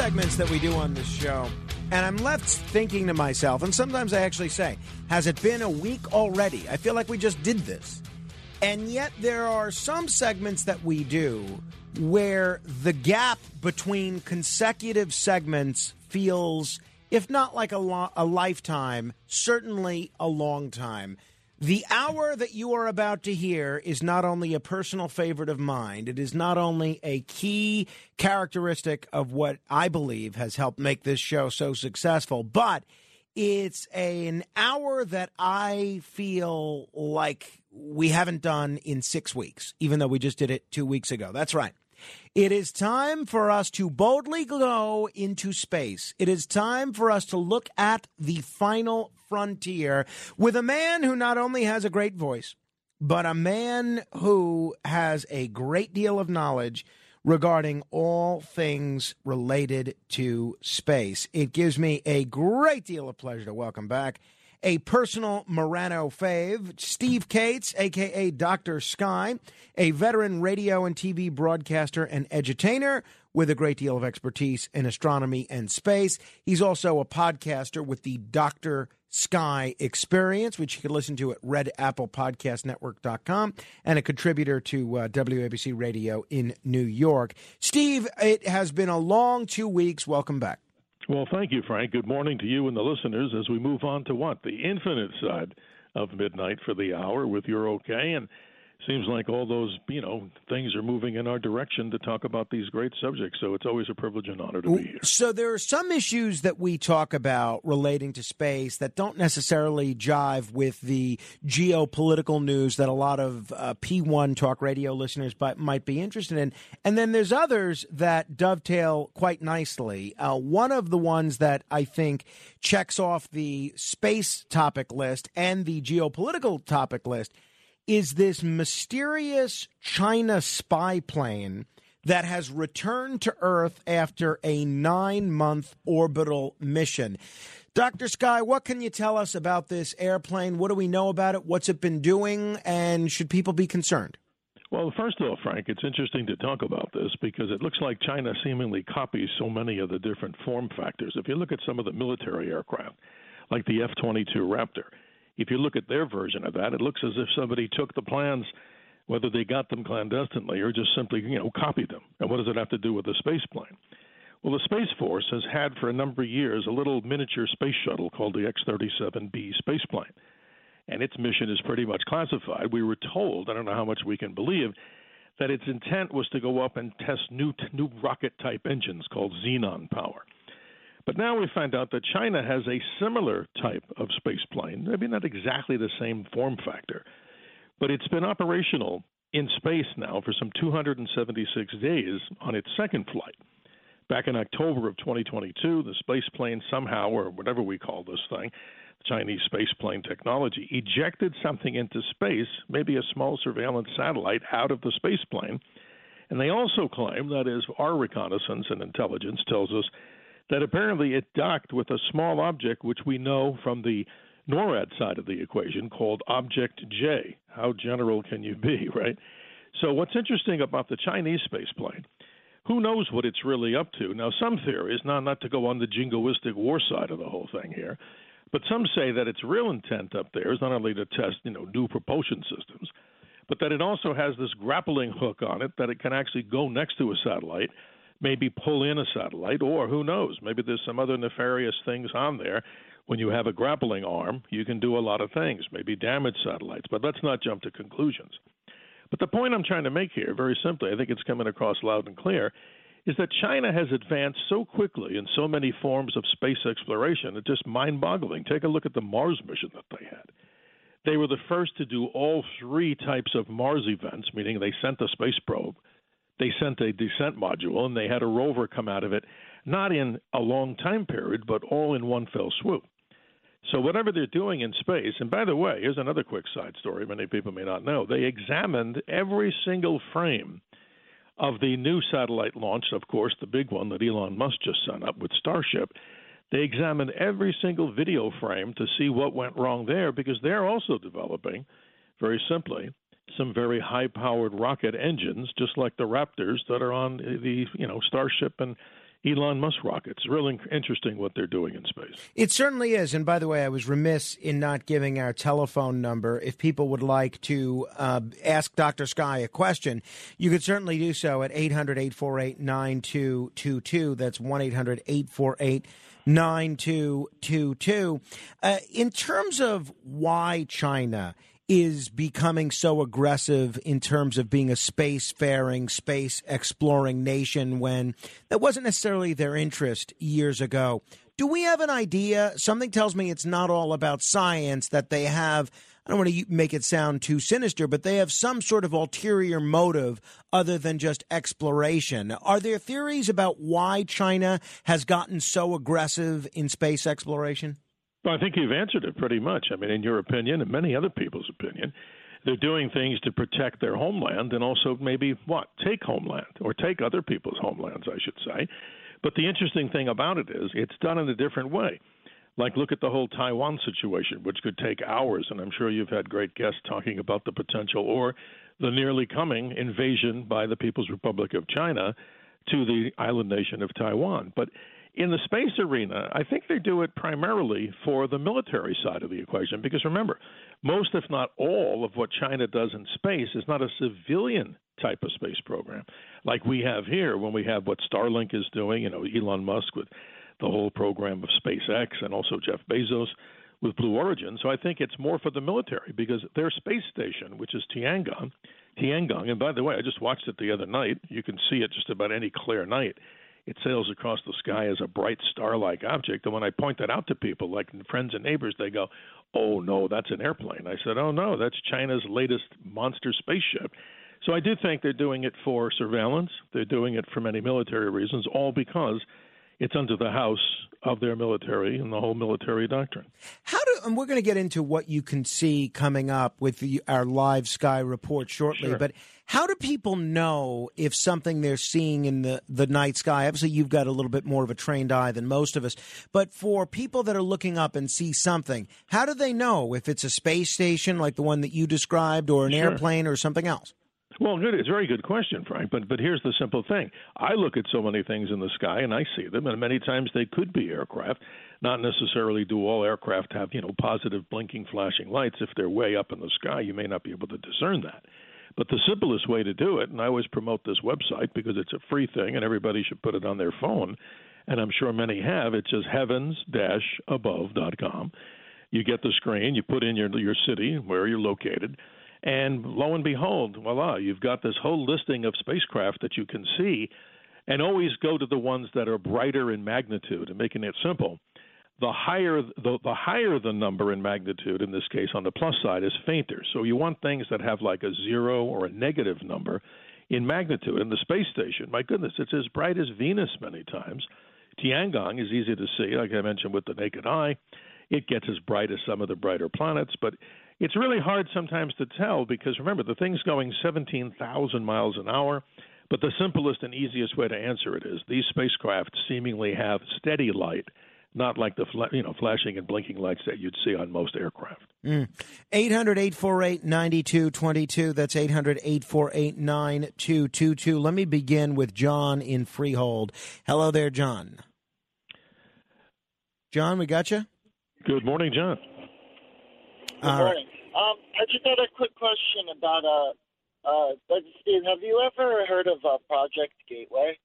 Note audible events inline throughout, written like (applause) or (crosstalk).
Segments that we do on this show, and I'm left thinking to myself, and sometimes I actually say, Has it been a week already? I feel like we just did this. And yet, there are some segments that we do where the gap between consecutive segments feels, if not like a, lo- a lifetime, certainly a long time. The hour that you are about to hear is not only a personal favorite of mine, it is not only a key characteristic of what I believe has helped make this show so successful, but it's a, an hour that I feel like we haven't done in six weeks, even though we just did it two weeks ago. That's right. It is time for us to boldly go into space. It is time for us to look at the final frontier with a man who not only has a great voice, but a man who has a great deal of knowledge regarding all things related to space. It gives me a great deal of pleasure to welcome back a personal Morano fave, Steve Kates, aka Dr. Sky, a veteran radio and TV broadcaster and edutainer with a great deal of expertise in astronomy and space. He's also a podcaster with the Dr. Sky Experience, which you can listen to at redapplepodcastnetwork.com, and a contributor to uh, WABC Radio in New York. Steve, it has been a long two weeks. Welcome back. Well, thank you, Frank. Good morning to you and the listeners as we move on to what? The infinite side of midnight for the hour with your okay. And seems like all those you know things are moving in our direction to talk about these great subjects. So it's always a privilege and honor to be here. So there are some issues that we talk about relating to space that don't necessarily jive with the geopolitical news that a lot of uh, P1 talk radio listeners might be interested in, and then there's others that dovetail quite nicely. Uh, one of the ones that I think checks off the space topic list and the geopolitical topic list is this mysterious China spy plane that has returned to Earth after a nine month orbital mission. Dr. Sky, what can you tell us about this airplane? What do we know about it? What's it been doing? And should people be concerned? Well, first of all, Frank, it's interesting to talk about this because it looks like China seemingly copies so many of the different form factors. If you look at some of the military aircraft, like the F 22 Raptor, if you look at their version of that, it looks as if somebody took the plans, whether they got them clandestinely or just simply, you know, copied them. And what does it have to do with the space plane? Well, the Space Force has had for a number of years a little miniature space shuttle called the X 37B space plane. And its mission is pretty much classified. We were told, I don't know how much we can believe, that its intent was to go up and test new, new rocket type engines called xenon power. But now we find out that China has a similar type of space plane, maybe not exactly the same form factor, but it's been operational in space now for some 276 days on its second flight. Back in October of 2022, the space plane somehow, or whatever we call this thing, Chinese space plane technology, ejected something into space, maybe a small surveillance satellite, out of the space plane. And they also claim, that is, our reconnaissance and intelligence tells us that apparently it docked with a small object which we know from the NORAD side of the equation called Object J. How general can you be, (laughs) right? So, what's interesting about the Chinese space plane? Who knows what it's really up to? Now, some theories, not not to go on the jingoistic war side of the whole thing here, but some say that its real intent up there is not only to test, you know, new propulsion systems, but that it also has this grappling hook on it that it can actually go next to a satellite maybe pull in a satellite, or who knows, maybe there's some other nefarious things on there when you have a grappling arm, you can do a lot of things, maybe damage satellites, but let's not jump to conclusions. But the point I'm trying to make here, very simply, I think it's coming across loud and clear, is that China has advanced so quickly in so many forms of space exploration, it's just mind boggling. Take a look at the Mars mission that they had. They were the first to do all three types of Mars events, meaning they sent a space probe, they sent a descent module, and they had a rover come out of it, not in a long time period, but all in one fell swoop. So, whatever they're doing in space, and by the way, here's another quick side story many people may not know. They examined every single frame of the new satellite launch, of course, the big one that Elon Musk just sent up with Starship. They examined every single video frame to see what went wrong there because they're also developing, very simply, some very high powered rocket engines, just like the Raptors that are on the you know Starship and Elon Musk rockets. Really interesting what they're doing in space. It certainly is. And by the way, I was remiss in not giving our telephone number. If people would like to uh, ask Dr. Sky a question, you could certainly do so at 800 848 9222. That's 1 800 848 9222. Uh, in terms of why China is becoming so aggressive in terms of being a space-faring, space exploring nation when that wasn't necessarily their interest years ago. Do we have an idea? Something tells me it's not all about science, that they have, I don't want to make it sound too sinister, but they have some sort of ulterior motive other than just exploration. Are there theories about why China has gotten so aggressive in space exploration? Well, I think you've answered it pretty much. I mean, in your opinion and many other people's opinion, they're doing things to protect their homeland and also maybe what take homeland or take other people's homelands, I should say. But the interesting thing about it is it's done in a different way. Like look at the whole Taiwan situation, which could take hours, and I'm sure you've had great guests talking about the potential or the nearly coming invasion by the People's Republic of China to the island nation of Taiwan. But in the space arena, I think they do it primarily for the military side of the equation because remember, most, if not all, of what China does in space is not a civilian type of space program like we have here when we have what Starlink is doing, you know, Elon Musk with the whole program of SpaceX and also Jeff Bezos with Blue Origin. So I think it's more for the military because their space station, which is Tiangong, Tiangong, and by the way, I just watched it the other night. You can see it just about any clear night it sails across the sky as a bright star-like object. And when I point that out to people, like friends and neighbors, they go, "Oh no, that's an airplane." I said, "Oh no, that's China's latest monster spaceship." So I do think they're doing it for surveillance. They're doing it for many military reasons, all because it's under the house of their military and the whole military doctrine. How do and we're going to get into what you can see coming up with the, our live sky report shortly, sure. but how do people know if something they're seeing in the, the night sky? Obviously, you've got a little bit more of a trained eye than most of us, but for people that are looking up and see something, how do they know if it's a space station like the one that you described, or an sure. airplane, or something else? Well, good. It's a very good question, Frank. But but here's the simple thing: I look at so many things in the sky and I see them, and many times they could be aircraft. Not necessarily do all aircraft have you know positive blinking flashing lights. If they're way up in the sky, you may not be able to discern that. But the simplest way to do it, and I always promote this website because it's a free thing and everybody should put it on their phone, and I'm sure many have. It's just heavens-above.com. You get the screen, you put in your your city where you're located and lo and behold, voila, you've got this whole listing of spacecraft that you can see, and always go to the ones that are brighter in magnitude. And making it simple, the higher the, the higher the number in magnitude, in this case on the plus side, is fainter. So you want things that have like a zero or a negative number in magnitude. In the space station, my goodness, it's as bright as Venus many times. Tiangong is easy to see, like I mentioned, with the naked eye. It gets as bright as some of the brighter planets, but it's really hard sometimes to tell because remember, the thing's going 17,000 miles an hour. But the simplest and easiest way to answer it is these spacecraft seemingly have steady light, not like the you know flashing and blinking lights that you'd see on most aircraft. Mm. 800 848 9222. That's 800 848 9222. Let me begin with John in Freehold. Hello there, John. John, we got you? Good morning, John. Good morning. Um, I just had a quick question about uh, uh, Steve. Have you ever heard of uh, Project Gateway?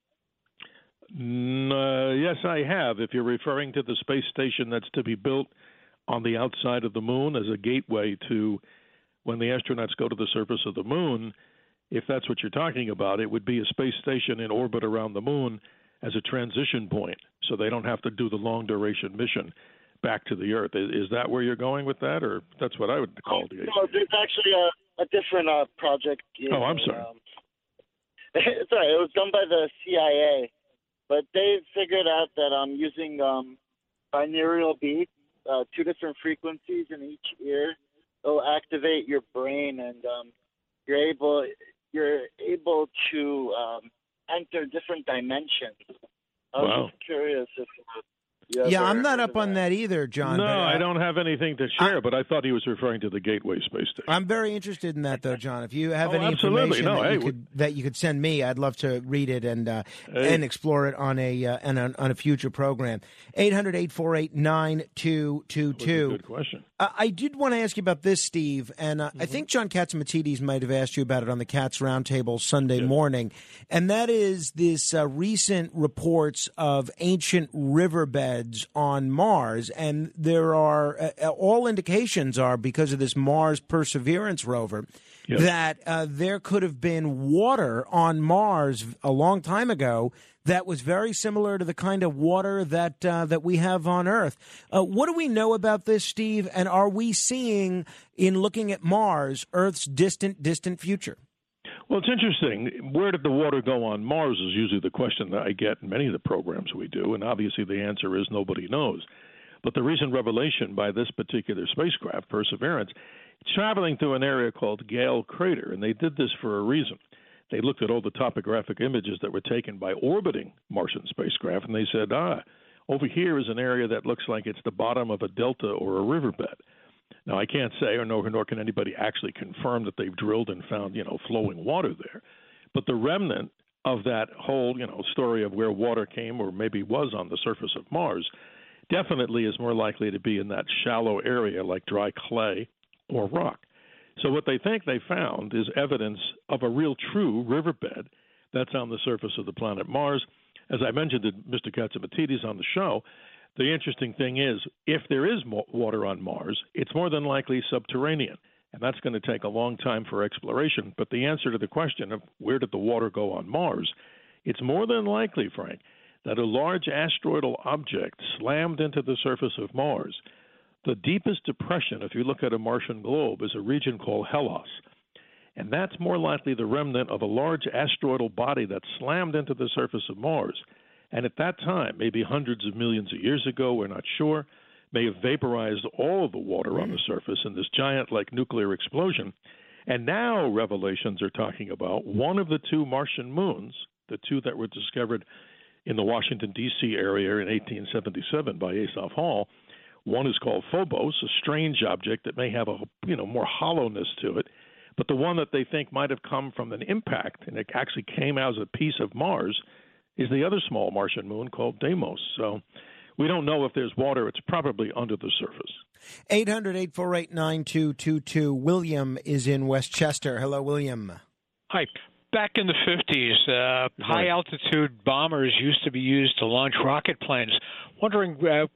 Uh, yes, I have. If you're referring to the space station that's to be built on the outside of the moon as a gateway to when the astronauts go to the surface of the moon, if that's what you're talking about, it would be a space station in orbit around the moon as a transition point so they don't have to do the long duration mission back to the Earth. Is, is that where you're going with that, or that's what I would call the? No, there's actually a, a different uh, project. Oh, I'm sorry. Um, (laughs) sorry, it was done by the CIA, but they figured out that I'm um, using um, binaural beats, uh, two different frequencies in each ear. It'll activate your brain, and um, you're able you're able to um, enter different dimensions. I was wow. just curious if yeah, I'm not up on that either, John. No, but, uh, I don't have anything to share, I, but I thought he was referring to the Gateway Space Station. I'm very interested in that, though, John. If you have oh, any absolutely. information no, that, hey, you could, that you could send me, I'd love to read it and uh, hey. and explore it on a uh, on, a, on a future program. 800-848-9222. Good question. Uh, I did want to ask you about this, Steve, and uh, mm-hmm. I think John Catsimatidis might have asked you about it on the Cats Roundtable Sunday yeah. morning, and that is this uh, recent reports of ancient riverbeds on Mars, and there are uh, all indications are because of this Mars Perseverance rover Yep. that uh, there could have been water on Mars a long time ago that was very similar to the kind of water that uh, that we have on Earth. Uh, what do we know about this, Steve? And are we seeing, in looking at Mars, Earth's distant, distant future? Well, it's interesting. Where did the water go on Mars is usually the question that I get in many of the programs we do, and obviously the answer is nobody knows. But the recent revelation by this particular spacecraft, Perseverance, traveling through an area called Gale Crater, and they did this for a reason. They looked at all the topographic images that were taken by orbiting Martian spacecraft, and they said, ah, over here is an area that looks like it's the bottom of a delta or a riverbed. Now, I can't say, or nor, nor can anybody actually confirm that they've drilled and found, you know, flowing water there. But the remnant of that whole, you know, story of where water came or maybe was on the surface of Mars definitely is more likely to be in that shallow area like dry clay or rock. So what they think they found is evidence of a real true riverbed that's on the surface of the planet Mars. As I mentioned to Mr. Catsimatidis on the show, the interesting thing is if there is water on Mars, it's more than likely subterranean. And that's going to take a long time for exploration. But the answer to the question of where did the water go on Mars, it's more than likely, Frank, that a large asteroidal object slammed into the surface of Mars the deepest depression, if you look at a Martian globe, is a region called Hellas. And that's more likely the remnant of a large asteroidal body that slammed into the surface of Mars. And at that time, maybe hundreds of millions of years ago, we're not sure, may have vaporized all of the water on the surface in this giant like nuclear explosion. And now revelations are talking about one of the two Martian moons, the two that were discovered in the Washington, D.C. area in 1877 by Asaph Hall, one is called Phobos, a strange object that may have a you know more hollowness to it, but the one that they think might have come from an impact and it actually came out as a piece of Mars is the other small Martian moon called Deimos. So we don't know if there's water. It's probably under the surface. 800 848 9222. William is in Westchester. Hello, William. Hi. Back in the 50s, uh, high altitude bombers used to be used to launch rocket planes. Wondering uh,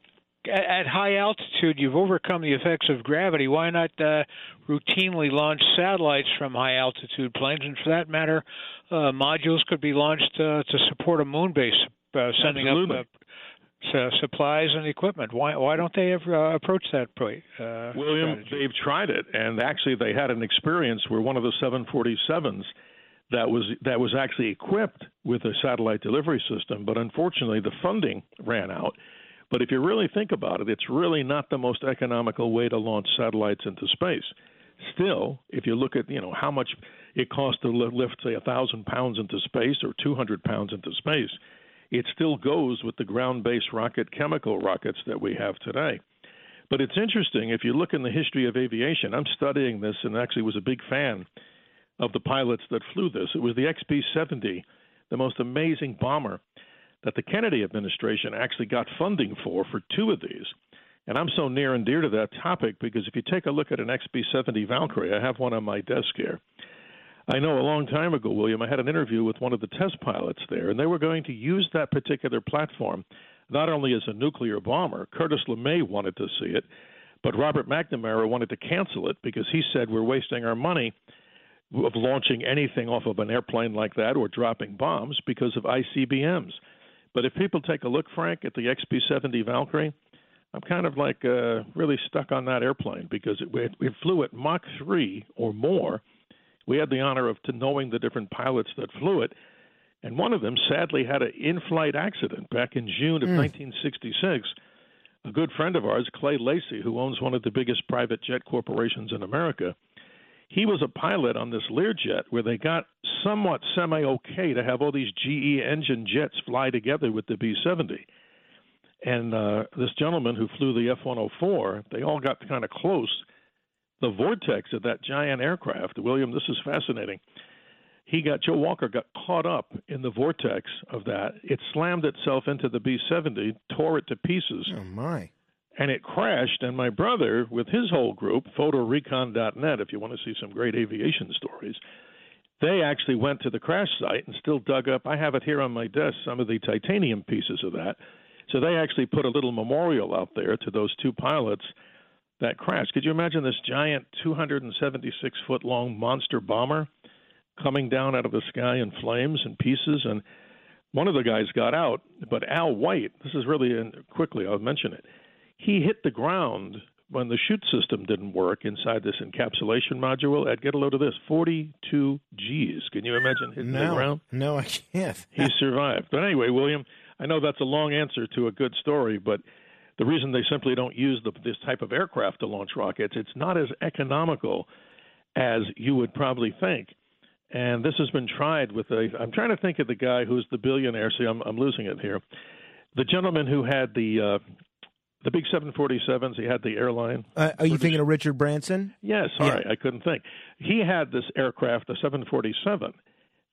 at high altitude, you've overcome the effects of gravity. Why not uh, routinely launch satellites from high altitude planes? And for that matter, uh, modules could be launched uh, to support a moon base, uh, sending Absolutely. up uh, supplies and equipment. Why why don't they ever uh, approach that point? Uh, William, strategy? they've tried it, and actually they had an experience where one of the 747s that was that was actually equipped with a satellite delivery system, but unfortunately the funding ran out but if you really think about it, it's really not the most economical way to launch satellites into space. Still, if you look at you know how much it costs to lift say a thousand pounds into space or 200 pounds into space, it still goes with the ground-based rocket chemical rockets that we have today. But it's interesting if you look in the history of aviation. I'm studying this and actually was a big fan of the pilots that flew this. It was the XB-70, the most amazing bomber that the Kennedy administration actually got funding for for two of these. And I'm so near and dear to that topic because if you take a look at an XB 70 Valkyrie, I have one on my desk here. I know a long time ago, William, I had an interview with one of the test pilots there, and they were going to use that particular platform not only as a nuclear bomber. Curtis LeMay wanted to see it, but Robert McNamara wanted to cancel it because he said we're wasting our money of launching anything off of an airplane like that or dropping bombs because of ICBMs. But if people take a look, Frank, at the XB 70 Valkyrie, I'm kind of like uh, really stuck on that airplane because it, it flew at Mach 3 or more. We had the honor of to knowing the different pilots that flew it, and one of them sadly had an in-flight accident back in June of mm. 1966. A good friend of ours, Clay Lacy, who owns one of the biggest private jet corporations in America, he was a pilot on this Learjet where they got somewhat semi okay to have all these GE engine jets fly together with the B 70. And uh, this gentleman who flew the F 104, they all got kind of close. The vortex of that giant aircraft, William, this is fascinating. He got, Joe Walker got caught up in the vortex of that. It slammed itself into the B 70, tore it to pieces. Oh, my and it crashed. And my brother, with his whole group, photorecon.net, if you want to see some great aviation stories, they actually went to the crash site and still dug up. I have it here on my desk, some of the titanium pieces of that. So they actually put a little memorial out there to those two pilots that crashed. Could you imagine this giant 276 foot long monster bomber coming down out of the sky in flames and pieces? And one of the guys got out, but Al White, this is really quickly, I'll mention it he hit the ground when the chute system didn't work inside this encapsulation module. I'd get a load of this 42 G's. Can you imagine hitting no, the ground? No, I can't. he (laughs) survived. But anyway, William, I know that's a long answer to a good story, but the reason they simply don't use the, this type of aircraft to launch rockets, it's not as economical as you would probably think. And this has been tried with a. I'm trying to think of the guy who's the billionaire. See, I'm, I'm losing it here. The gentleman who had the uh, the big 747s. He had the airline. Uh, are you British. thinking of Richard Branson? Yes. Sorry, yeah. I couldn't think. He had this aircraft, the 747,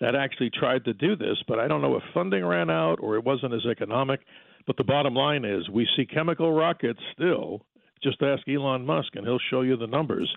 that actually tried to do this, but I don't know if funding ran out or it wasn't as economic. But the bottom line is, we see chemical rockets still. Just ask Elon Musk, and he'll show you the numbers.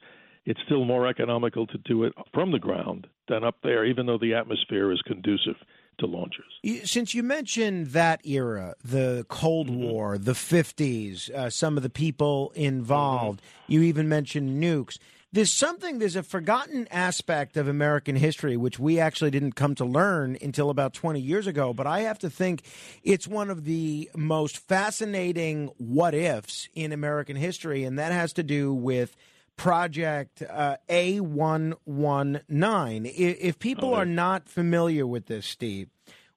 It's still more economical to do it from the ground than up there, even though the atmosphere is conducive to launchers. Since you mentioned that era, the Cold mm-hmm. War, the 50s, uh, some of the people involved, mm-hmm. you even mentioned nukes. There's something, there's a forgotten aspect of American history which we actually didn't come to learn until about 20 years ago. But I have to think it's one of the most fascinating what ifs in American history, and that has to do with Project uh, A119. If people are not familiar with this, Steve,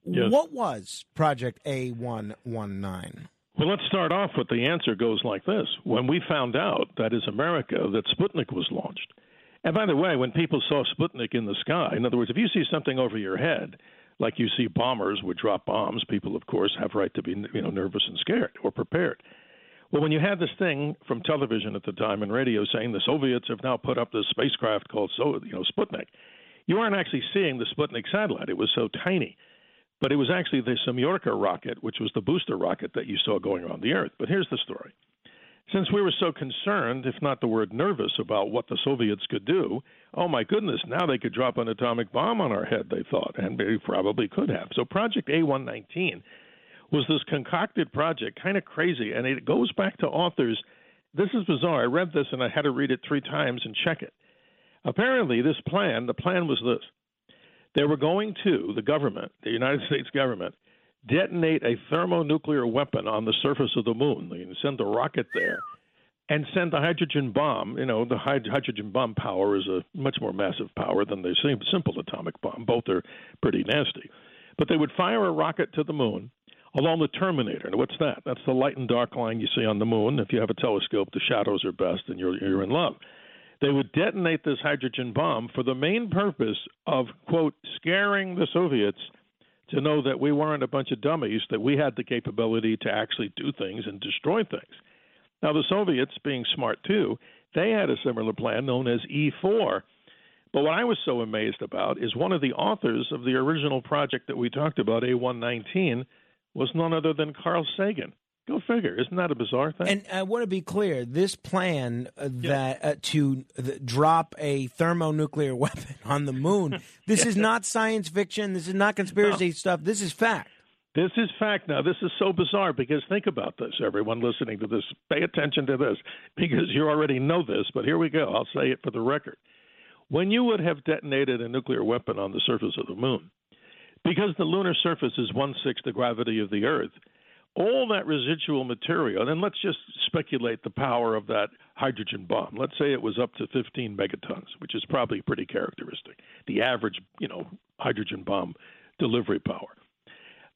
yes. what was Project A119? Well, let's start off with the answer goes like this. When we found out, that is America, that Sputnik was launched. And by the way, when people saw Sputnik in the sky, in other words, if you see something over your head, like you see bombers would drop bombs, people, of course, have right to be you know nervous and scared or prepared. Well, when you had this thing from television at the time and radio saying the Soviets have now put up this spacecraft called so you know Sputnik, you weren't actually seeing the Sputnik satellite. It was so tiny. But it was actually the Semyorka rocket, which was the booster rocket that you saw going around the Earth. But here's the story. Since we were so concerned, if not the word nervous, about what the Soviets could do, oh my goodness, now they could drop an atomic bomb on our head, they thought, and they probably could have. So Project A 119 was this concocted project, kind of crazy, and it goes back to authors. This is bizarre. I read this and I had to read it three times and check it. Apparently, this plan, the plan was this. They were going to, the government, the United (laughs) States government, detonate a thermonuclear weapon on the surface of the moon. They send a rocket there and send a hydrogen bomb. You know, the hydrogen bomb power is a much more massive power than the simple atomic bomb. Both are pretty nasty. But they would fire a rocket to the moon along the terminator. And what's that? That's the light and dark line you see on the moon. If you have a telescope, the shadows are best, and you're you're in love. They would detonate this hydrogen bomb for the main purpose of quote scaring the Soviets to know that we weren't a bunch of dummies, that we had the capability to actually do things and destroy things. Now the Soviets, being smart too, they had a similar plan known as E4. But what I was so amazed about is one of the authors of the original project that we talked about, A119, was none other than Carl Sagan. Go figure. Isn't that a bizarre thing? And I want to be clear: this plan uh, that uh, to uh, drop a thermonuclear (laughs) weapon on the moon. This is (laughs) not science fiction. This is not conspiracy no. stuff. This is fact. This is fact now. This is so bizarre because think about this, everyone listening to this. Pay attention to this because you already know this, but here we go. I'll say it for the record. When you would have detonated a nuclear weapon on the surface of the moon, because the lunar surface is one sixth the gravity of the Earth, all that residual material, and let's just speculate the power of that hydrogen bomb. Let's say it was up to 15 megatons, which is probably pretty characteristic, the average, you know, hydrogen bomb delivery power.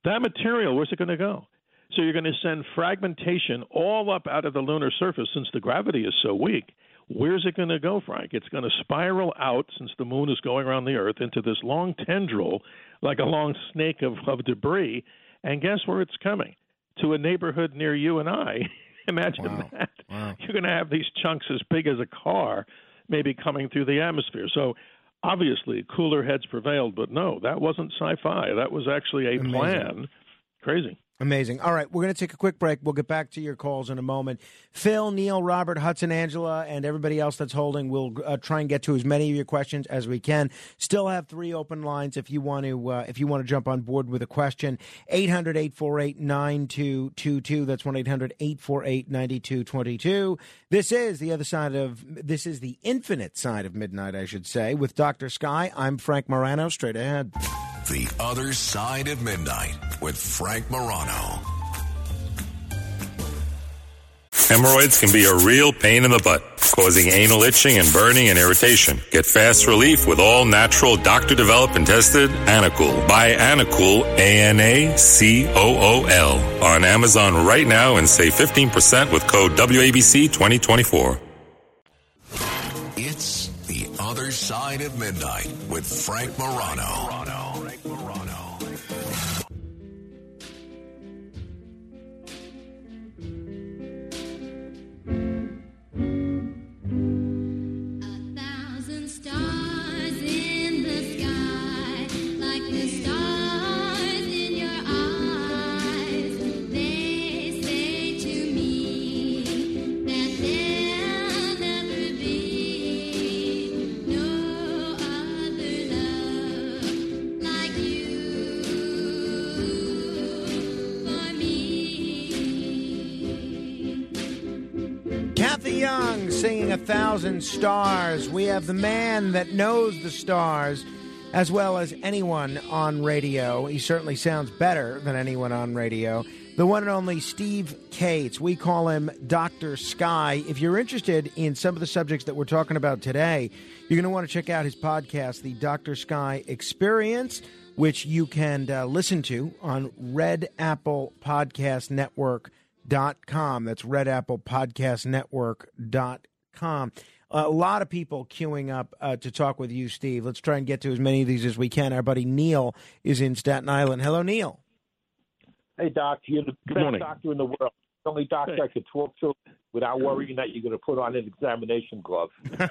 That material, where's it going to go? So you're going to send fragmentation all up out of the lunar surface since the gravity is so weak. Where's it going to go, Frank? It's going to spiral out since the moon is going around the Earth into this long tendril, like a long snake of, of debris. And guess where it's coming? to a neighborhood near you and I. (laughs) Imagine wow. that. Wow. You're going to have these chunks as big as a car maybe coming through the atmosphere. So obviously cooler heads prevailed, but no, that wasn't sci-fi. That was actually a Amazing. plan. Crazy. Amazing. All right, we're going to take a quick break. We'll get back to your calls in a moment. Phil, Neil, Robert, Hudson, Angela, and everybody else that's holding, we'll uh, try and get to as many of your questions as we can. Still have three open lines if you want to uh, if you want to jump on board with a question. 800-848-9222. That's 1-800-848-9222. This is the other side of this is the infinite side of midnight, I should say, with Dr. Sky. I'm Frank Morano, straight ahead. The Other Side of Midnight with Frank Morano. Hemorrhoids can be a real pain in the butt, causing anal itching and burning and irritation. Get fast relief with all natural, doctor developed and tested Anacool. Buy Anacool, A-N-A-C-O-O-L, on Amazon right now and save 15% with code WABC 2024. It's The Other Side of Midnight with Frank Morano. Singing A Thousand Stars. We have the man that knows the stars as well as anyone on radio. He certainly sounds better than anyone on radio. The one and only Steve Kates. We call him Dr. Sky. If you're interested in some of the subjects that we're talking about today, you're going to want to check out his podcast, The Dr. Sky Experience, which you can uh, listen to on Red Apple Podcast Network dot com. That's redapplepodcastnetwork.com. A lot of people queuing up uh, to talk with you, Steve. Let's try and get to as many of these as we can. Our buddy Neil is in Staten Island. Hello, Neil. Hey, Doc. You're the Good best morning. doctor in the world. The only doctor hey. I could talk to without worrying that you're going to put on an examination glove. (laughs) (laughs) hey,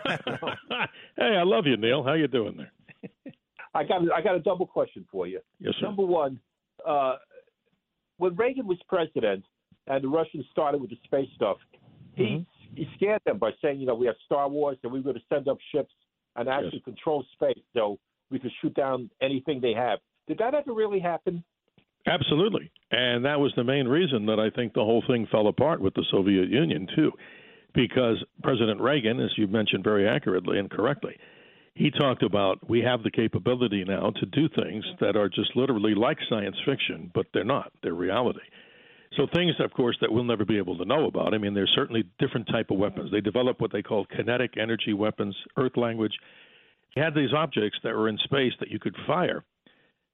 I love you, Neil. How you doing there? I got I got a double question for you. Yes, sir. Number one, uh, when Reagan was president, and the Russians started with the space stuff. He mm-hmm. He scared them by saying, you know, we have Star Wars and we're going to send up ships and actually yes. control space, so we could shoot down anything they have. Did that ever really happen? Absolutely, and that was the main reason that I think the whole thing fell apart with the Soviet Union too, because President Reagan, as you mentioned very accurately and correctly, he talked about we have the capability now to do things that are just literally like science fiction, but they're not. They're reality. So things, of course, that we'll never be able to know about. I mean, there's certainly different type of weapons. They developed what they call kinetic energy weapons, Earth language. You had these objects that were in space that you could fire.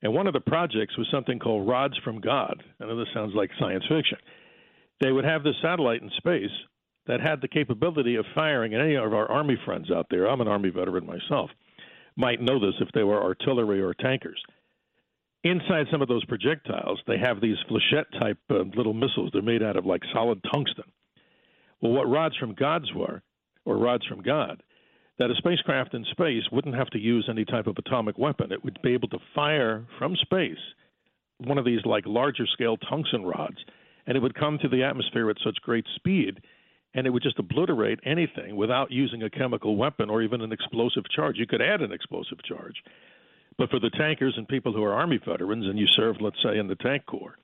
And one of the projects was something called Rods from God. I know this sounds like science fiction. They would have this satellite in space that had the capability of firing, and any of our Army friends out there, I'm an Army veteran myself, might know this if they were artillery or tankers inside some of those projectiles, they have these flechette type uh, little missiles. They're made out of like solid tungsten. Well, what rods from God's were, or rods from God, that a spacecraft in space wouldn't have to use any type of atomic weapon. It would be able to fire from space one of these like larger scale tungsten rods and it would come through the atmosphere at such great speed, and it would just obliterate anything without using a chemical weapon or even an explosive charge. You could add an explosive charge. But for the tankers and people who are Army veterans and you served, let's say, in the tank corps,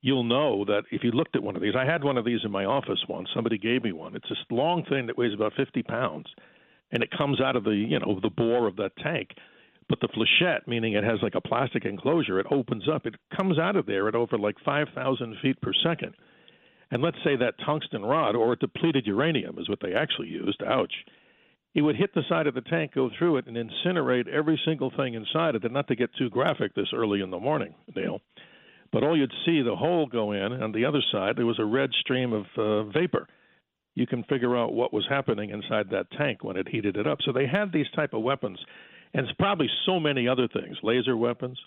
you'll know that if you looked at one of these, I had one of these in my office once. Somebody gave me one. It's this long thing that weighs about 50 pounds, and it comes out of the you know the bore of that tank. But the flechette, meaning it has like a plastic enclosure, it opens up. It comes out of there at over like 5,000 feet per second. And let's say that tungsten rod or depleted uranium is what they actually used. Ouch. It would hit the side of the tank, go through it, and incinerate every single thing inside it. Not to get too graphic this early in the morning, Neil, but all you'd see the hole go in, and on the other side there was a red stream of uh, vapor. You can figure out what was happening inside that tank when it heated it up. So they had these type of weapons, and probably so many other things, laser weapons.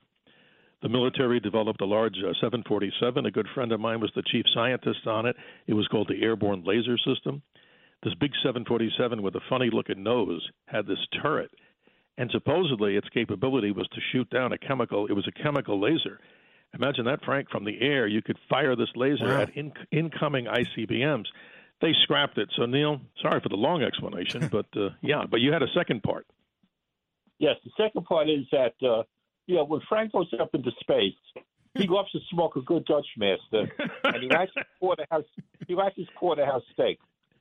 The military developed a large uh, 747. A good friend of mine was the chief scientist on it. It was called the Airborne Laser System. This big 747 with a funny looking nose had this turret, and supposedly its capability was to shoot down a chemical. It was a chemical laser Imagine that, Frank, from the air, you could fire this laser wow. at in, incoming ICBMs. They scrapped it. So, Neil, sorry for the long explanation, (laughs) but uh, yeah, but you had a second part. Yes, the second part is that, uh, you know, when Frank goes up into space, he loves to smoke a good Dutch master, and he (laughs) likes his porterhouse. He likes his porterhouse steak.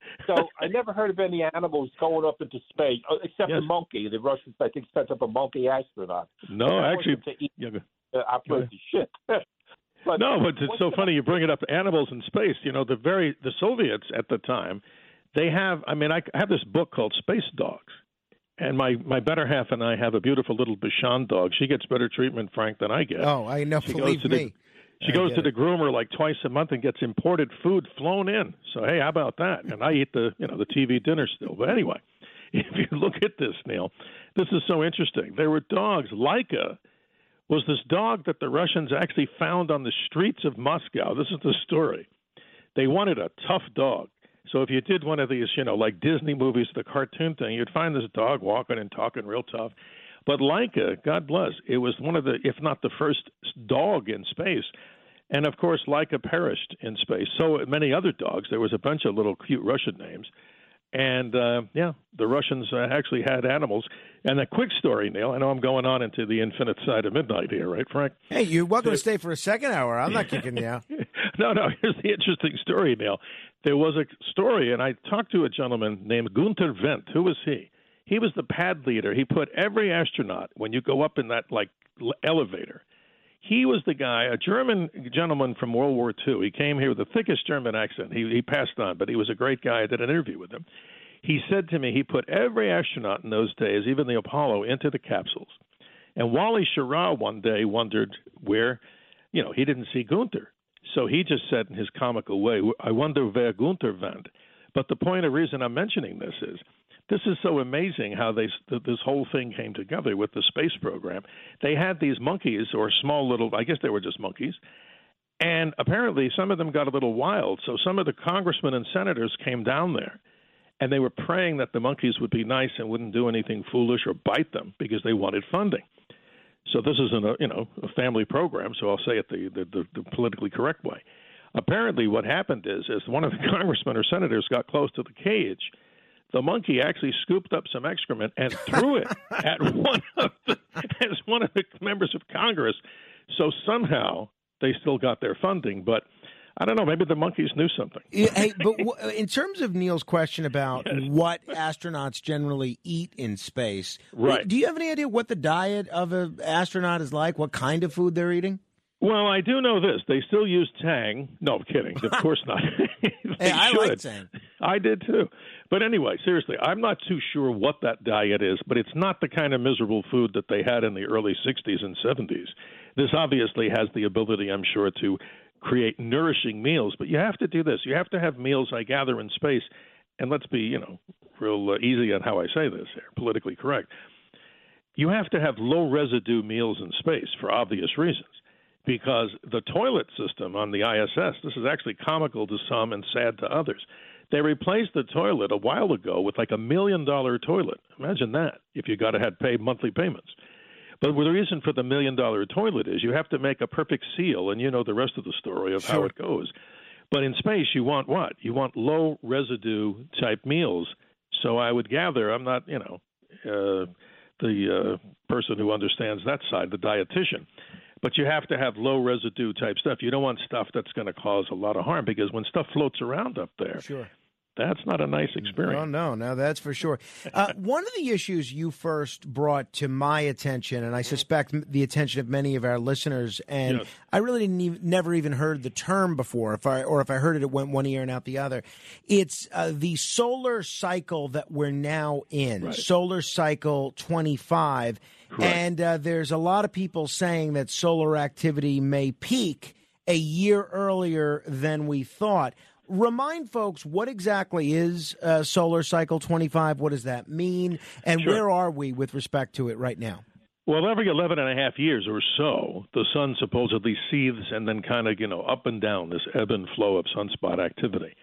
(laughs) So I never heard of any animals going up into space, uh, except yes. the monkey. The Russians, I think, sent up a monkey astronaut. No, actually, to eat, yeah, uh, operate the ship. (laughs) but, no, but it's so funny you bring it up. Animals in space. You know, the very the Soviets at the time, they have. I mean, I have this book called Space Dogs, and my my better half and I have a beautiful little Bichon dog. She gets better treatment, Frank, than I get. Oh, I know. She Believe goes to me. She I goes to the groomer like twice a month and gets imported food flown in. So hey, how about that? And I eat the you know the TV dinner still. But anyway, (laughs) if you look at this, Neil, this is so interesting. There were dogs, Laika was this dog that the Russians actually found on the streets of Moscow. This is the story. They wanted a tough dog. So if you did one of these, you know, like Disney movies, the cartoon thing, you'd find this dog walking and talking real tough. But Laika, God bless, it was one of the, if not the first dog in space. And of course, Laika perished in space. So many other dogs. There was a bunch of little cute Russian names. And uh, yeah, the Russians uh, actually had animals. And a quick story, Neil. I know I'm going on into the infinite side of midnight here, right, Frank? Hey, you're welcome to stay for a second hour. I'm not kicking you out. (laughs) no, no. Here's the interesting story, Neil. There was a story, and I talked to a gentleman named Gunther Wendt. Who was he? He was the pad leader. He put every astronaut when you go up in that like elevator he was the guy, a German gentleman from World War II. He came here with the thickest German accent. He, he passed on, but he was a great guy. I did an interview with him. He said to me he put every astronaut in those days, even the Apollo, into the capsules. And Wally Schirra one day wondered where, you know, he didn't see Gunther. So he just said in his comical way, I wonder where Gunther went. But the point of reason I'm mentioning this is this is so amazing how they this whole thing came together with the space program. They had these monkeys or small little, I guess they were just monkeys, and apparently some of them got a little wild. So some of the congressmen and senators came down there, and they were praying that the monkeys would be nice and wouldn't do anything foolish or bite them because they wanted funding. So this isn't a uh, you know a family program. So I'll say it the the, the, the politically correct way. Apparently, what happened is, is one of the (laughs) congressmen or senators got close to the cage the monkey actually scooped up some excrement and threw it (laughs) at one of the, as one of the members of Congress. So somehow they still got their funding, but I don't know. Maybe the monkeys knew something. hey, (laughs) but w- in terms of Neil's question about yes. what astronauts generally eat in space, right? Do you have any idea what the diet of an astronaut is like? What kind of food they're eating? Well, I do know this. They still use Tang. No, I'm kidding. Of (laughs) course not. hey, I should. like Tang. I did too. But anyway, seriously, I'm not too sure what that diet is, but it's not the kind of miserable food that they had in the early 60s and 70s. This obviously has the ability, I'm sure, to create nourishing meals, but you have to do this. You have to have meals, I gather, in space. And let's be, you know, real uh, easy on how I say this here, politically correct. You have to have low residue meals in space for obvious reasons because the toilet system on the ISS, this is actually comical to some and sad to others. They replaced the toilet a while ago with like a million dollar toilet. Imagine that if you got to have pay monthly payments. But the reason for the million dollar toilet is you have to make a perfect seal, and you know the rest of the story of sure. how it goes. But in space, you want what? You want low residue type meals. So I would gather, I'm not, you know, uh, the uh, person who understands that side, the dietitian. But you have to have low residue type stuff. You don't want stuff that's going to cause a lot of harm because when stuff floats around up there, sure that's not a nice experience. Oh no, no, that's for sure. Uh, (laughs) one of the issues you first brought to my attention, and I suspect the attention of many of our listeners, and yes. I really didn't even, never even heard the term before, if I or if I heard it, it went one ear and out the other. It's uh, the solar cycle that we're now in, right. solar cycle twenty five, and uh, there's a lot of people saying that solar activity may peak a year earlier than we thought. Remind folks what exactly is uh, Solar Cycle 25? What does that mean? And sure. where are we with respect to it right now? Well, every 11 and a half years or so, the sun supposedly seethes and then kind of, you know, up and down this ebb and flow of sunspot activity.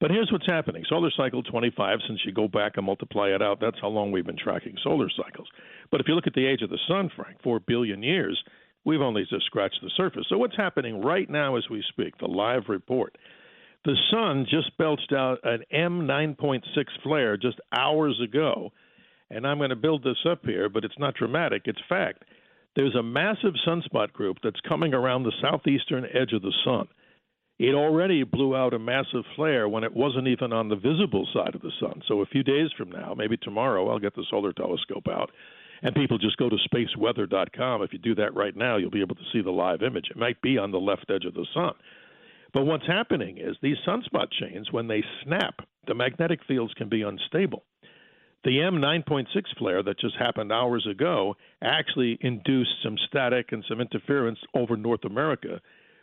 But here's what's happening solar cycle 25, since you go back and multiply it out, that's how long we've been tracking solar cycles. But if you look at the age of the sun, Frank, 4 billion years, we've only just scratched the surface. So what's happening right now as we speak, the live report, the sun just belched out an M9.6 flare just hours ago. And I'm going to build this up here, but it's not dramatic, it's fact. There's a massive sunspot group that's coming around the southeastern edge of the sun. It already blew out a massive flare when it wasn't even on the visible side of the sun. So a few days from now, maybe tomorrow, I'll get the solar telescope out and people just go to spaceweather.com. If you do that right now, you'll be able to see the live image. It might be on the left edge of the sun. But what's happening is these sunspot chains, when they snap, the magnetic fields can be unstable. The M9.6 flare that just happened hours ago actually induced some static and some interference over North America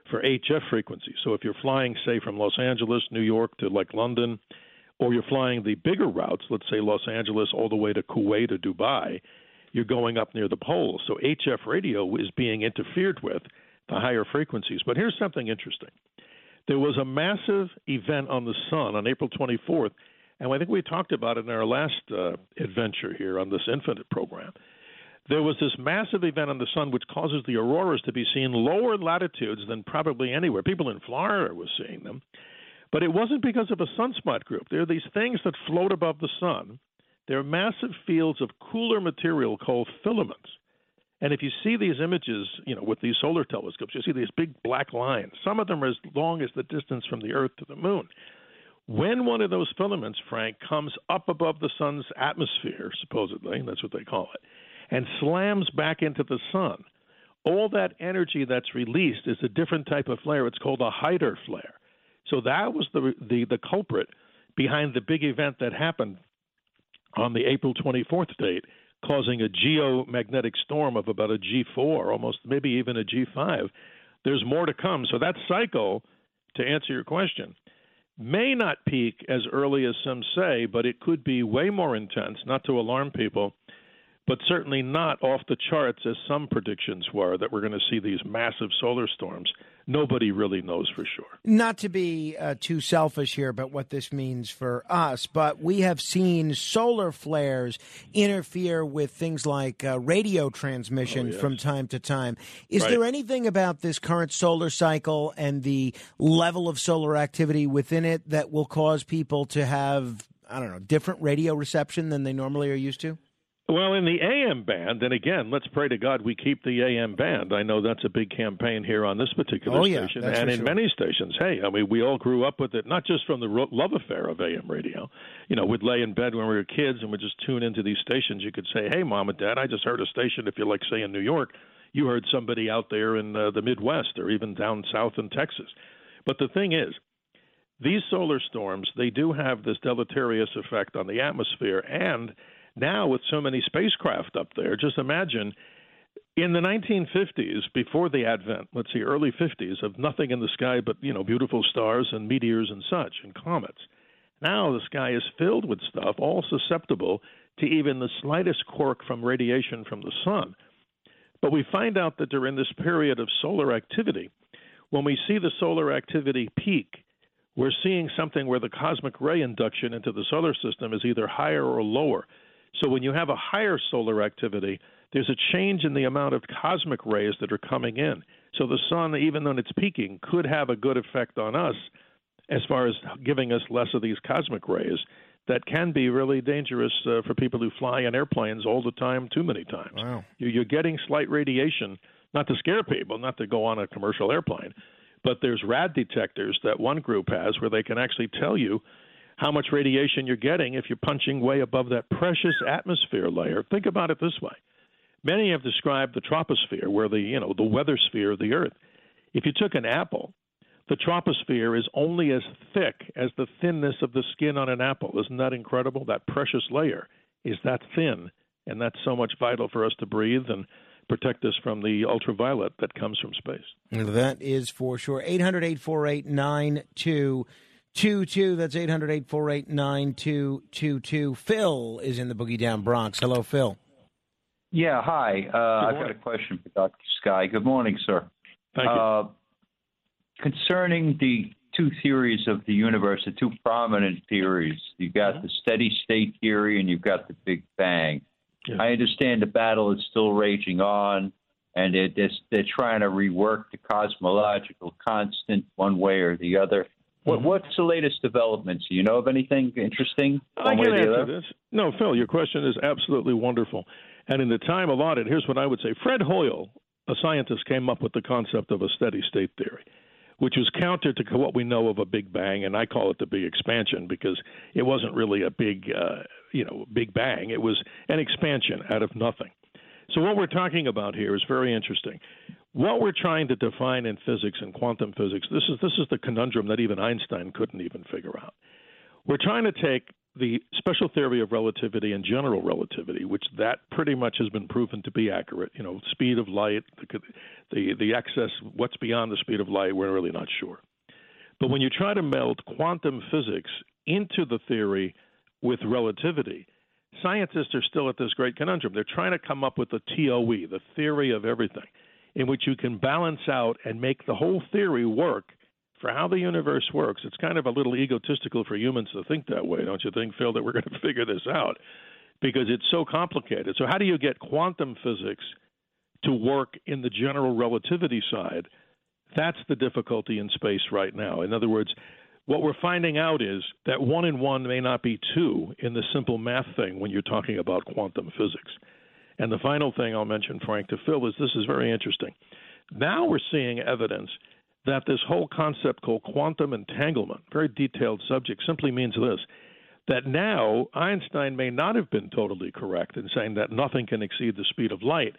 for HF frequencies. So if you're flying, say, from Los Angeles, New York to like London, or you're flying the bigger routes, let's say Los Angeles all the way to Kuwait or Dubai, you're going up near the poles. So HF radio is being interfered with, the higher frequencies. But here's something interesting. There was a massive event on the sun on April 24th, and I think we talked about it in our last uh, adventure here on this Infinite program. There was this massive event on the sun which causes the auroras to be seen lower latitudes than probably anywhere. People in Florida were seeing them. But it wasn't because of a sunspot group. There are these things that float above the sun. They're massive fields of cooler material called filaments. And if you see these images, you know, with these solar telescopes, you see these big black lines. Some of them are as long as the distance from the Earth to the moon. When one of those filaments, Frank, comes up above the sun's atmosphere, supposedly, that's what they call it, and slams back into the sun, all that energy that's released is a different type of flare. It's called a Hyder flare. So that was the the, the culprit behind the big event that happened on the April 24th date causing a geomagnetic storm of about a G4, almost maybe even a G5. There's more to come. So that cycle, to answer your question, may not peak as early as some say, but it could be way more intense, not to alarm people, but certainly not off the charts as some predictions were that we're going to see these massive solar storms nobody really knows for sure. Not to be uh, too selfish here, but what this means for us, but we have seen solar flares interfere with things like uh, radio transmission oh, yes. from time to time. Is right. there anything about this current solar cycle and the level of solar activity within it that will cause people to have I don't know, different radio reception than they normally are used to? Well, in the AM band, and again, let's pray to God we keep the AM band. I know that's a big campaign here on this particular oh, station, yeah, and in sure. many stations. Hey, I mean, we all grew up with it, not just from the love affair of AM radio. You know, we'd lay in bed when we were kids and we'd just tune into these stations. You could say, "Hey, mom and dad, I just heard a station." If you're like, say, in New York, you heard somebody out there in uh, the Midwest or even down south in Texas. But the thing is, these solar storms they do have this deleterious effect on the atmosphere and now, with so many spacecraft up there, just imagine in the 1950s, before the advent, let's see, early 50s, of nothing in the sky but you know beautiful stars and meteors and such and comets. Now the sky is filled with stuff, all susceptible to even the slightest quirk from radiation from the sun. But we find out that during this period of solar activity, when we see the solar activity peak, we're seeing something where the cosmic ray induction into the solar system is either higher or lower. So when you have a higher solar activity, there's a change in the amount of cosmic rays that are coming in. So the sun, even when it's peaking, could have a good effect on us as far as giving us less of these cosmic rays that can be really dangerous uh, for people who fly in airplanes all the time, too many times. Wow. You're getting slight radiation, not to scare people, not to go on a commercial airplane, but there's rad detectors that one group has where they can actually tell you how much radiation you're getting if you're punching way above that precious atmosphere layer. Think about it this way. Many have described the troposphere, where the you know the weather sphere of the Earth. If you took an apple the troposphere is only as thick as the thinness of the skin on an apple. Isn't that incredible? That precious layer is that thin, and that's so much vital for us to breathe and protect us from the ultraviolet that comes from space. That is for sure. 800 848 9222. That's 800 848 9222. Phil is in the Boogie Down Bronx. Hello, Phil. Yeah, hi. Uh, I've got a question for Dr. Sky. Good morning, sir. Thank you. Uh, concerning the two theories of the universe, the two prominent theories. You've got the steady state theory and you've got the Big Bang. Yeah. I understand the battle is still raging on, and they're, they're, they're trying to rework the cosmological constant one way or the other. What, Mm-hmm. what's the latest developments? Do you know of anything interesting? I can answer other? this. No, Phil, your question is absolutely wonderful. And in the time allotted, here's what I would say. Fred Hoyle, a scientist, came up with the concept of a steady state theory, which was counter to what we know of a Big Bang, and I call it the Big Expansion because it wasn't really a big, uh, you know, Big Bang. It was an expansion out of nothing. So what we're talking about here is very interesting. What we're trying to define in physics and quantum physics, this is this is the conundrum that even Einstein couldn't even figure out. We're trying to take the special theory of relativity and general relativity, which that pretty much has been proven to be accurate. You know, speed of light, the the, the excess, what's beyond the speed of light, we're really not sure. But when you try to meld quantum physics into the theory with relativity, scientists are still at this great conundrum. They're trying to come up with the TOE, the theory of everything, in which you can balance out and make the whole theory work for how the universe works. It's kind of a little egotistical for humans to think that way, don't you think, Phil, that we're going (laughs) to figure this out? Because it's so complicated. So, how do you get quantum physics to work in the general relativity side? That's the difficulty in space right now. In other words, what we're finding out is that one and one may not be two in the simple math thing when you're talking about quantum physics. And the final thing I'll mention, Frank, to Phil is this is very interesting. Now we're seeing evidence that this whole concept called quantum entanglement, very detailed subject, simply means this that now Einstein may not have been totally correct in saying that nothing can exceed the speed of light.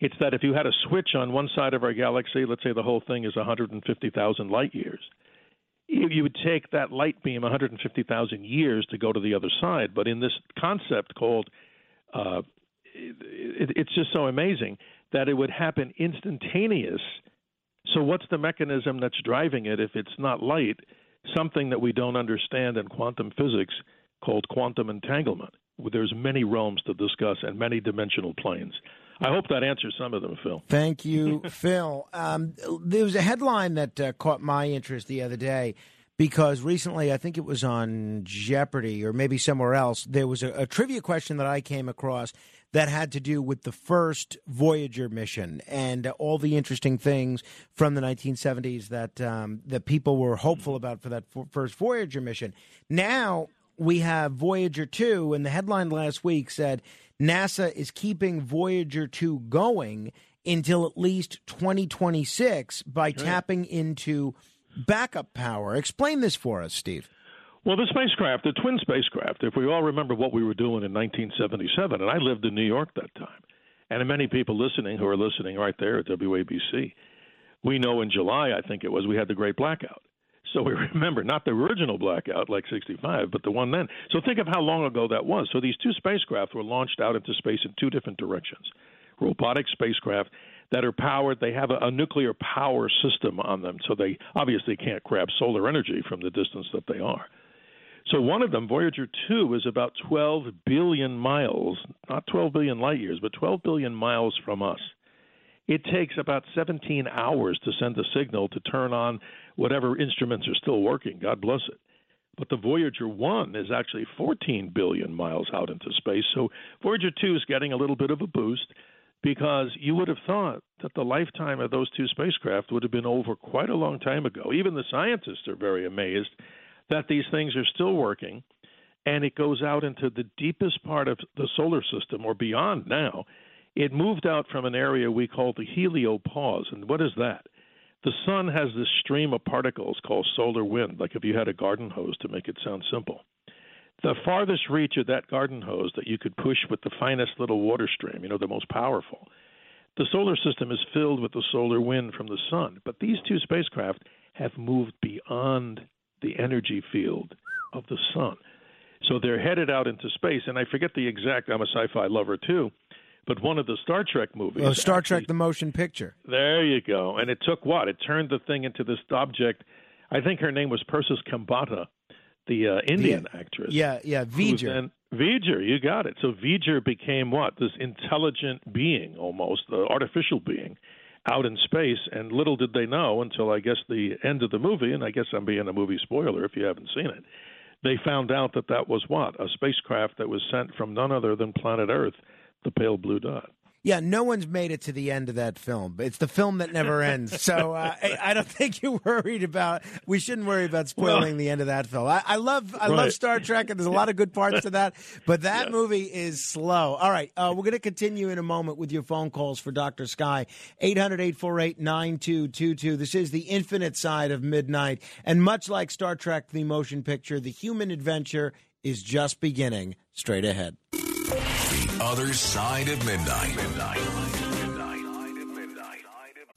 It's that if you had a switch on one side of our galaxy, let's say the whole thing is 150,000 light years, you, would take that light beam 150,000 years to go to the other side. But in this concept called, uh, it, it's just so amazing that it would happen instantaneous. So, what's the mechanism that's driving it if it's not light? Something that we don't understand in quantum physics called quantum entanglement. There's many realms to discuss and many dimensional planes. I hope that answers some of them, Phil. Thank you, (laughs) Phil. Um, there was a headline that uh, caught my interest the other day because recently, I think it was on Jeopardy or maybe somewhere else, there was a, a trivia question that I came across that had to do with the first Voyager mission and all the interesting things from the 1970s that um, that people were hopeful about for that f- first Voyager mission. Now we have Voyager 2, and the headline last week said NASA is keeping Voyager 2 going until at least 2026 by tapping into backup power. Explain this for us, Steve. Well, the spacecraft, the twin spacecraft, if we all remember what we were doing in 1977, and I lived in New York that time, and many people listening who are listening right there at WABC, we know in July, I think it was, we had the great blackout. So we (laughs) remember not the original blackout like 65, but the one then. So think of how long ago that was. So these two spacecraft were launched out into space in two different directions robotic spacecraft that are powered. They have a, a nuclear power system on them, so they obviously can't grab solar energy from the distance that they are. So one of them, Voyager 2, is about 12 billion miles, not 12 billion light years, but 12 billion miles from us. It takes about 17 hours to send a signal to turn on whatever instruments are still working. God bless it. But the Voyager 1 is actually 14 billion miles out into space. So Voyager 2 is getting a little bit of a boost. Because you would have thought that the lifetime of those two spacecraft would have been over quite a long time ago. Even the scientists are very amazed that these things are still working and it goes out into the deepest part of the solar system or beyond now. It moved out from an area we call the heliopause. And what is that? The sun has this stream of particles called solar wind, like if you had a garden hose to make it sound simple. The farthest reach of that garden hose that you could push with the finest little water stream, you know, the most powerful. The solar system is filled with the solar wind from the sun, but these two spacecraft have moved beyond the energy field of the sun. So they're headed out into space, and I forget the exact. I'm a sci-fi lover too, but one of the Star Trek movies. Well, Star actually, Trek: The Motion Picture. There you go. And it took what? It turned the thing into this object. I think her name was Persis Khambatta, the uh, Indian yeah. actress. Yeah, yeah. Then, V'Ger, you got it. So V'Ger became what? This intelligent being, almost the artificial being, out in space. And little did they know until I guess the end of the movie, and I guess I'm being a movie spoiler if you haven't seen it they found out that that was what? A spacecraft that was sent from none other than planet Earth, the pale blue dot. Yeah, no one's made it to the end of that film. It's the film that never (laughs) ends. So uh, I, I, don't think you're worried about. We shouldn't worry about spoiling well, the end of that film. I, I love, I right. love Star Trek, and there's a lot of good parts to that. But that yeah. movie is slow. All right, uh, we're going to continue in a moment with your phone calls for Dr. Sky. 800-848-9222. This is the infinite side of midnight, and much like Star Trek: The Motion Picture, the human adventure is just beginning. Straight ahead. The other side of midnight. midnight.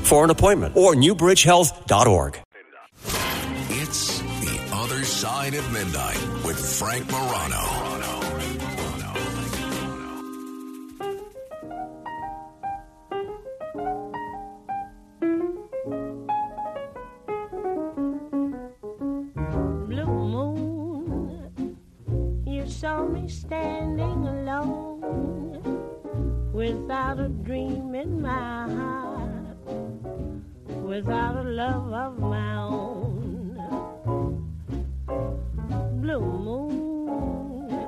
for an appointment or newbridgehealth.org. It's The Other Side of Midnight with Frank Morano. Blue moon, you saw me standing alone without a dream in my heart without a love of my own. Blue moon,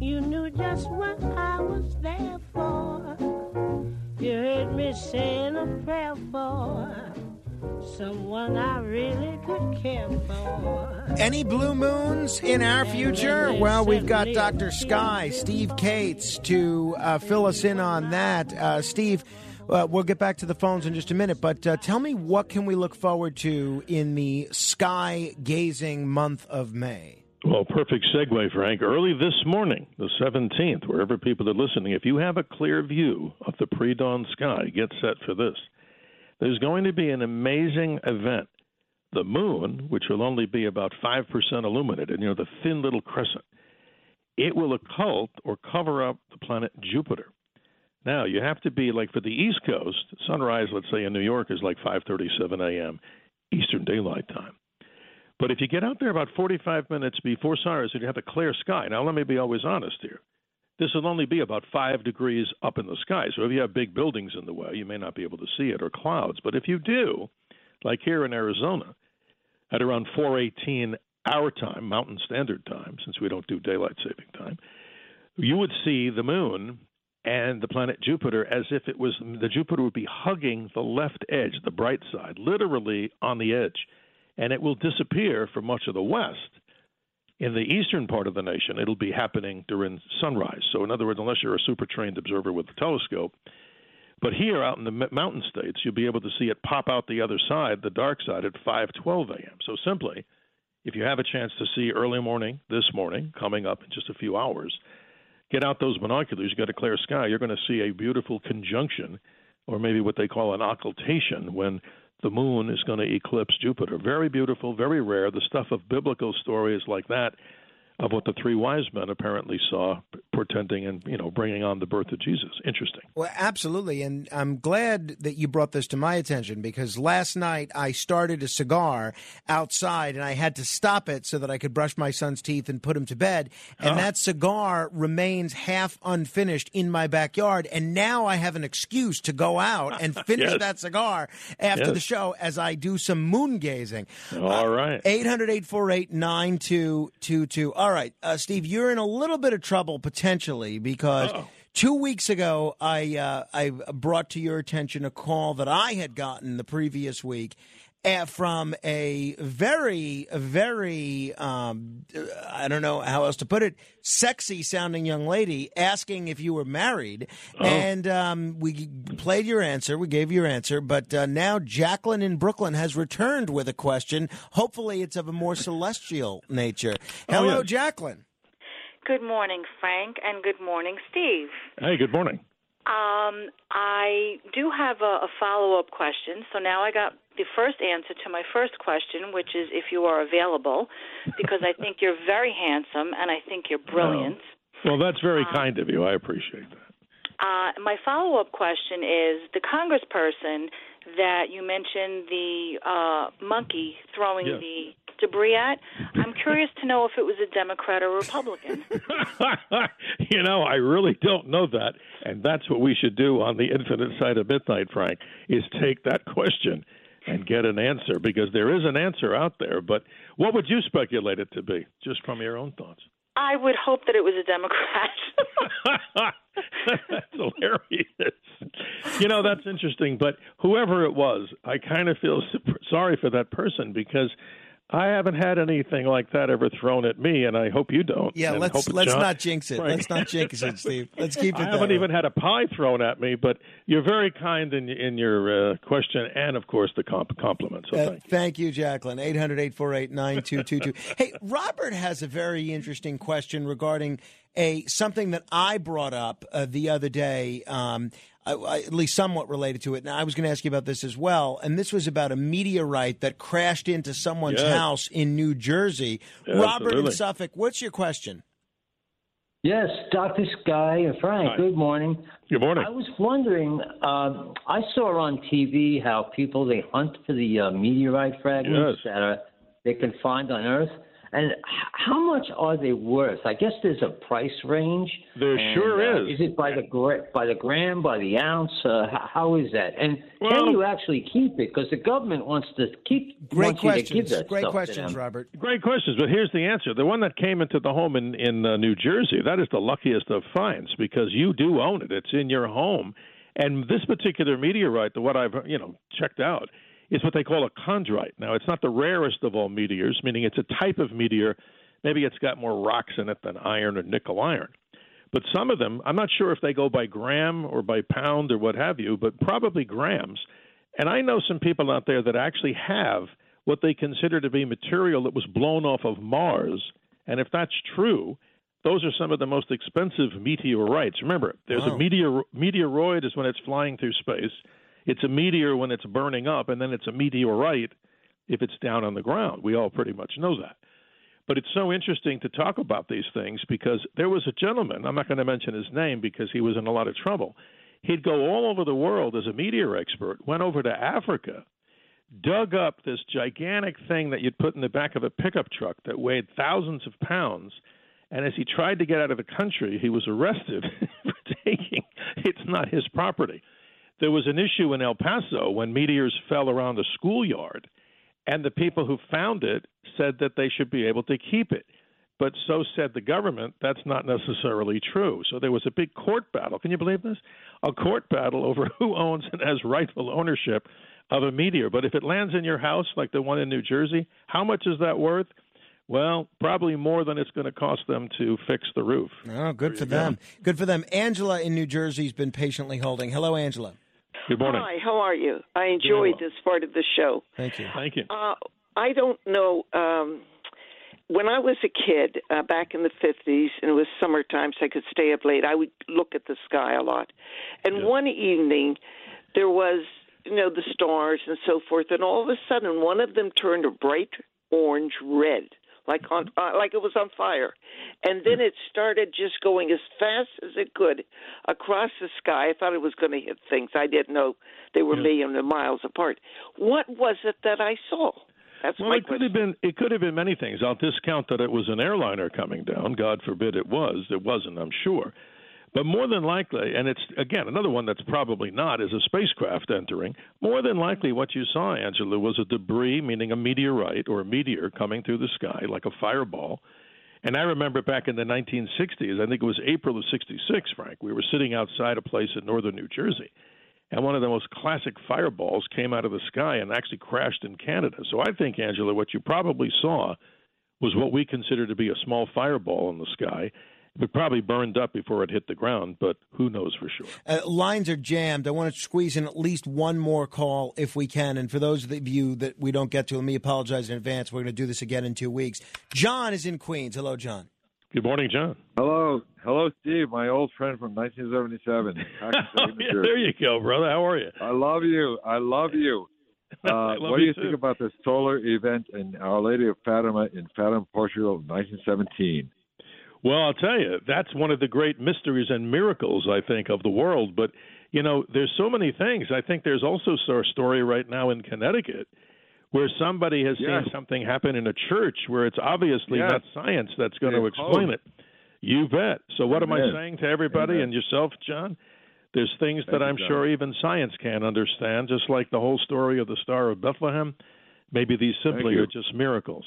you knew just what I was there for. You heard me saying a prayer for someone I really could care for. Any blue moons in our future? Well, we've got Dr. Sky, Steve Kates to uh, fill us in on that. Uh, Steve, uh, we'll get back to the phones in just a minute, but uh, tell me what can we look forward to in the sky gazing month of May? Well, perfect segue, Frank. Early this morning, the 17th, wherever people are listening, if you have a clear view of the pre dawn sky, get set for this. There's going to be an amazing event. The moon, which will only be about 5% illuminated, you know, the thin little crescent, it will occult or cover up the planet Jupiter. Now you have to be like for the East Coast, sunrise, let's say in New York, is like 5:37 a.m. Eastern Daylight Time. But if you get out there about 45 minutes before sunrise you have a clear sky, now let me be always honest here. This will only be about five degrees up in the sky. So if you have big buildings in the way, you may not be able to see it or clouds. But if you do, like here in Arizona, at around 4:18 our time, Mountain Standard Time, since we don't do daylight saving time, you would see the moon and the planet Jupiter as if it was the Jupiter would be hugging the left edge, the bright side, literally on the edge, and it will disappear for much of the west. In the eastern part of the nation, it'll be happening during sunrise. So, in other words, unless you're a super trained observer with a telescope, but here out in the mountain states, you'll be able to see it pop out the other side, the dark side, at 5:12 a.m. So simply, if you have a chance to see early morning this morning, coming up in just a few hours, get out those binoculars, you got a clear sky, you're going to see a beautiful conjunction, or maybe what they call an occultation, when the moon is going to eclipse Jupiter. Very beautiful, very rare. The stuff of biblical stories like that, of what the three wise men apparently saw, portending and you know bringing on the birth of Jesus. Interesting. Well, absolutely, and I'm glad that you brought this to my attention because last night I started a cigar outside and I had to stop it so that I could brush my son's teeth and put him to bed, and Oh. that cigar remains half unfinished in my backyard, and now I have an excuse to go out and (laughs) finish Yes. that cigar after Yes. the show as I do some moon gazing. All uh, right. 800 848 9222. All right, uh, Steve, you're in a little bit of trouble potentially because. Two weeks ago, I uh, I brought to your attention a call that I had gotten the previous week from a very, very um, I don't know how else to put it, sexy sounding young lady asking if you were married, and um, we played your answer, we gave your answer, but uh, now Jacqueline in Brooklyn has returned with a question. Hopefully, it's of a more celestial nature. Hello, yes. Jacqueline. Good morning, Frank, and good morning, Steve. Hey, good morning. Um, I do have a, a follow up question. So now I got the first answer to my first question, which is if you are available, because I think you're very handsome and I think you're brilliant. Well, that's very kind of you. I appreciate that. Uh, my follow up question is the congressperson that you mentioned, the uh, monkey throwing Yes. the debris at. I'm curious to know if it was a Democrat or Republican. (laughs) you know, I really don't know that, and that's what we should do on the Infinite Side of Midnight, Frank, is take that question and get an answer because there is an answer out there. But what would you speculate it to be, just from your own thoughts? I would hope that it was a Democrat. that's (laughs) hilarious. You know, that's interesting. But whoever it was, I kind of feel sorry for that person because I haven't had anything like that ever thrown at me, and I hope you don't. Yeah, let's let's John- not jinx it. Frank. Let's not jinx it, Steve. (laughs) Let's keep it. I haven't way. even had a pie thrown at me, but you're very kind in in your uh, question and, of course, the comp- compliment. So Uh, thank you. thank you, Jacqueline. 800 848 9222. Hey, Robert has a very interesting question regarding a something that I brought up uh, the other day, um, I, I, at least somewhat related to it. Now, I was going to ask you about this as well. And this was about a meteorite that crashed into someone's Yes. house in New Jersey. Yeah, Robert in. Suffolk, what's your question? Yes, Dr. Sky and Frank, Hi. good morning. Good morning. I was wondering, um, I saw on TV how people they hunt for the uh, meteorite fragments that are they can find on Earth, and how much are they worth? I guess there's a price range. There and, sure uh, is. Is it by the gra- by the gram, by the ounce? Uh, h- how is that? And Well- can you actually keep it? Because the government wants to keep Great wants you to give questions. that Great stuff questions. Robert. Great questions, but here's the answer. The one that came into the home in in uh, New Jersey, that is the luckiest of finds because you do own it. It's in your home, and this particular meteorite, the what I've you know checked out, is what they call a chondrite. Now, it's not the rarest of all meteors, meaning it's a type of meteor. Maybe it's got more rocks in it than iron or nickel iron. But some of them, I'm not sure if they go by gram or by pound or what have you, but probably grams. And I know some people out there that actually have what they consider to be material that was blown off of Mars. And if that's true, those are some of the most expensive meteorites. Remember, there's Wow. a meteor meteoroid is when it's flying through space. It's a meteor when it's burning up, and then it's a meteorite if it's down on the ground. We all pretty much know that. But it's so interesting to talk about these things because there was a gentleman, I'm not going to mention his name because he was in a lot of trouble. He'd go all over the world as a meteor expert, went over to Africa, dug up this gigantic thing that you'd put in the back of a pickup truck that weighed thousands of pounds. And as he tried to get out of the country, he was arrested (laughs) for taking it's not his property. There was an issue in El Paso when meteors fell around a schoolyard, and the people who found it said that they should be able to keep it. But so said the government. That's not necessarily true. So there was a big court battle. Can you believe this? A court battle (laughs) over who owns and has rightful ownership of a meteor. But if it lands in your house, like the one in New Jersey, how much is that worth? Well, probably more than it's going to cost them to fix the roof. Oh, good for them. Good for them. Angela in New Jersey's been patiently holding. Hello, Angela. Good morning. Hi, how are you? I enjoyed this part of the show. Thank you. Thank you. Uh, I don't know. Um, when I was a kid, uh, back in the 50s, and it was summertime, so I could stay up late, I would look at the sky a lot. And one evening, there was, you know, the stars and so forth, and all of a sudden, one of them turned a bright orange red, like on uh, like it was on fire, and then it started just going as fast as it could across the sky. I thought it was going to hit things. I didn't know they were millions of miles apart. What was it that I saw? That's well, my it could have been it could have been many things. I'll discount that it was an airliner coming down. God forbid it was. It wasn't, I'm sure. But more than likely, and it's again another one that's probably not, is a spacecraft entering. More than likely, what you saw, Angela, was a debris, meaning a meteorite or a meteor coming through the sky like a fireball. And I remember back in the 1960s, I think it was April of '66, Frank. We were sitting outside a place in northern New Jersey, and one of the most classic fireballs came out of the sky and actually crashed in Canada. So I think, Angela, what you probably saw was what we consider to be a small fireball in the sky it probably burned up before it hit the ground, but who knows for sure. Uh, lines are jammed. I want to squeeze in at least one more call if we can. And for those of you that we don't get to, let me apologize in advance. We're going to do this again in two weeks. John is in Queens. Hello, John. Good morning, John. Hello, hello, Steve, my old friend from 1977. (laughs) yeah, there you go, brother. How are you? I love you. I love you. (laughs) Uh, love what do you you too. think about this solar event in Our Lady of Fatima in Fatima, Portugal, 1917? Well, I'll tell you, that's one of the great mysteries and miracles, I think, of the world. But, you know, there's so many things. I think there's also a story right now in Connecticut where somebody has Yes. seen something happen in a church where it's obviously Yes. not science that's going to explain it. You bet. So, what am I saying to everybody Amen. and yourself, John? There's things Thank that I'm sure even science can't understand, just like the whole story of the Star of Bethlehem. Maybe these simply are just miracles.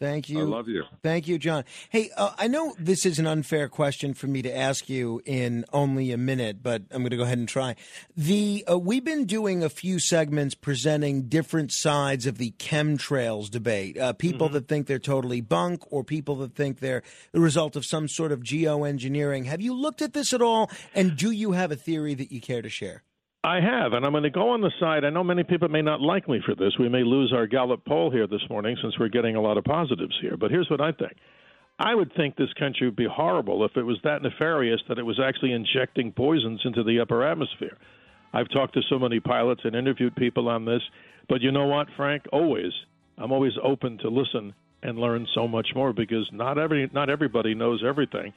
Thank you. I love you. Thank you, John. Hey, uh, I know this is an unfair question for me to ask you in only a minute, but I'm going to go ahead and try. The uh, we've been doing a few segments presenting different sides of the chemtrails debate. Uh, people that think they're totally bunk, or people that think they're the result of some sort of geoengineering. Have you looked at this at all? And do you have a theory that you care to share? I have, and I'm going to go on the side. I know many people may not like me for this. We may lose our Gallup poll here this morning since we're getting a lot of positives here. But here's what I think. I would think this country would be horrible if it was that nefarious that it was actually injecting poisons into the upper atmosphere. I've talked to so many pilots and interviewed people on this, but you know what, Frank? Always, I'm always open to listen and learn so much more because not every not everybody knows everything.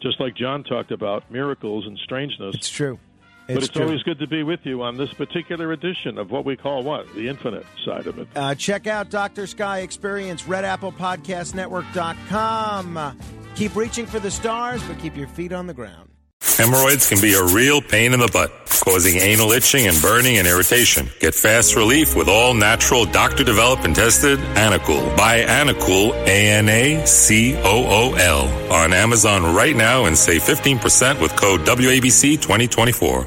Just like John talked about miracles and strangeness. It's true. But It's it's true. always good to be with you on this particular edition of what we call what? The infinite side of it. Uh, check out Dr. Sky Experience, redapplepodcastnetwork.com. Uh, keep reaching for the stars, but keep your feet on the ground. Hemorrhoids can be a real pain in the butt, causing anal itching and burning and irritation. Get fast relief with all natural, doctor developed and tested Anacool. Buy Anacool, A-N-A-C-O-O-L, on Amazon right now and save 15% with code WABC 2024.